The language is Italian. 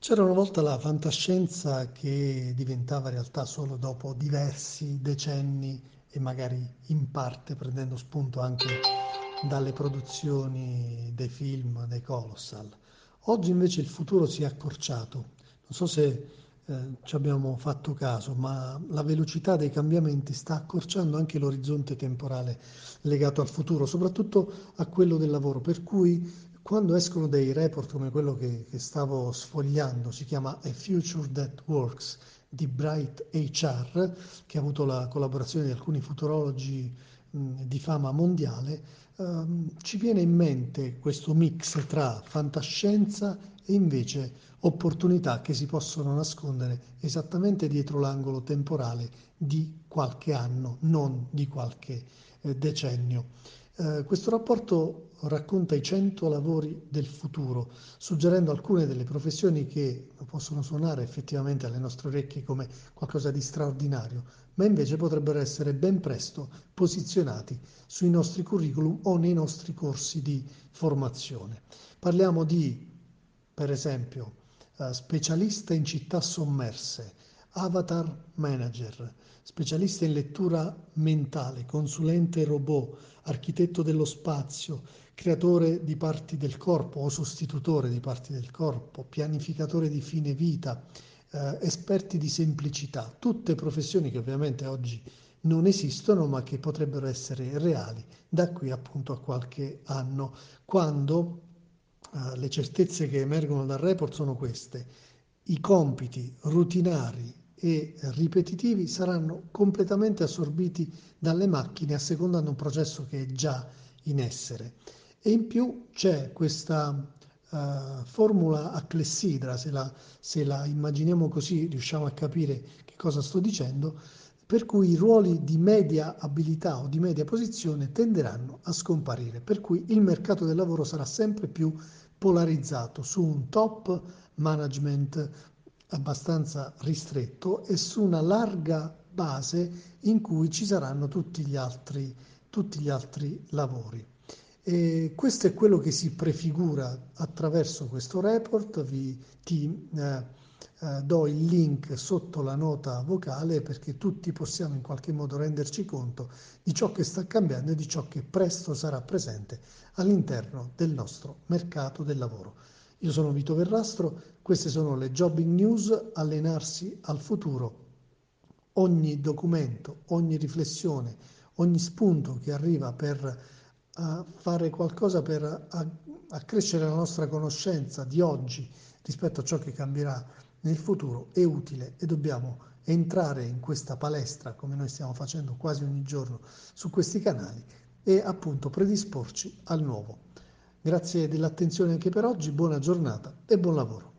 C'era una volta la fantascienza che diventava realtà solo dopo diversi decenni e magari in parte prendendo spunto anche dalle produzioni dei film dei Colossal. Oggi invece il futuro si è accorciato. Non so se eh, ci abbiamo fatto caso, ma la velocità dei cambiamenti sta accorciando anche l'orizzonte temporale legato al futuro, soprattutto a quello del lavoro, per cui quando escono dei report come quello che, che stavo sfogliando, si chiama A Future That Works di Bright HR, che ha avuto la collaborazione di alcuni futurologi mh, di fama mondiale, ehm, ci viene in mente questo mix tra fantascienza e invece opportunità che si possono nascondere esattamente dietro l'angolo temporale di qualche anno, non di qualche eh, decennio. Eh, questo rapporto racconta i 100 lavori del futuro, suggerendo alcune delle professioni che possono suonare effettivamente alle nostre orecchie come qualcosa di straordinario, ma invece potrebbero essere ben presto posizionati sui nostri curriculum o nei nostri corsi di formazione. Parliamo di, per esempio, uh, specialista in città sommerse, avatar manager, specialista in lettura mentale, consulente robot, architetto dello spazio, creatore di parti del corpo o sostitutore di parti del corpo, pianificatore di fine vita, eh, esperti di semplicità, tutte professioni che ovviamente oggi non esistono ma che potrebbero essere reali da qui appunto a qualche anno, quando eh, le certezze che emergono dal report sono queste, i compiti rutinari e ripetitivi saranno completamente assorbiti dalle macchine assecondando un processo che è già in essere. E in più c'è questa uh, formula a clessidra, se la, se la immaginiamo così riusciamo a capire che cosa sto dicendo, per cui i ruoli di media abilità o di media posizione tenderanno a scomparire, per cui il mercato del lavoro sarà sempre più polarizzato su un top management abbastanza ristretto e su una larga base in cui ci saranno tutti gli altri, tutti gli altri lavori. E questo è quello che si prefigura attraverso questo report, vi, ti eh, eh, do il link sotto la nota vocale perché tutti possiamo in qualche modo renderci conto di ciò che sta cambiando e di ciò che presto sarà presente all'interno del nostro mercato del lavoro. Io sono Vito Verrastro, queste sono le Jobbing News, allenarsi al futuro. Ogni documento, ogni riflessione, ogni spunto che arriva per uh, fare qualcosa per uh, accrescere la nostra conoscenza di oggi rispetto a ciò che cambierà nel futuro è utile e dobbiamo entrare in questa palestra come noi stiamo facendo quasi ogni giorno su questi canali e appunto predisporci al nuovo. Grazie dell'attenzione anche per oggi, buona giornata e buon lavoro.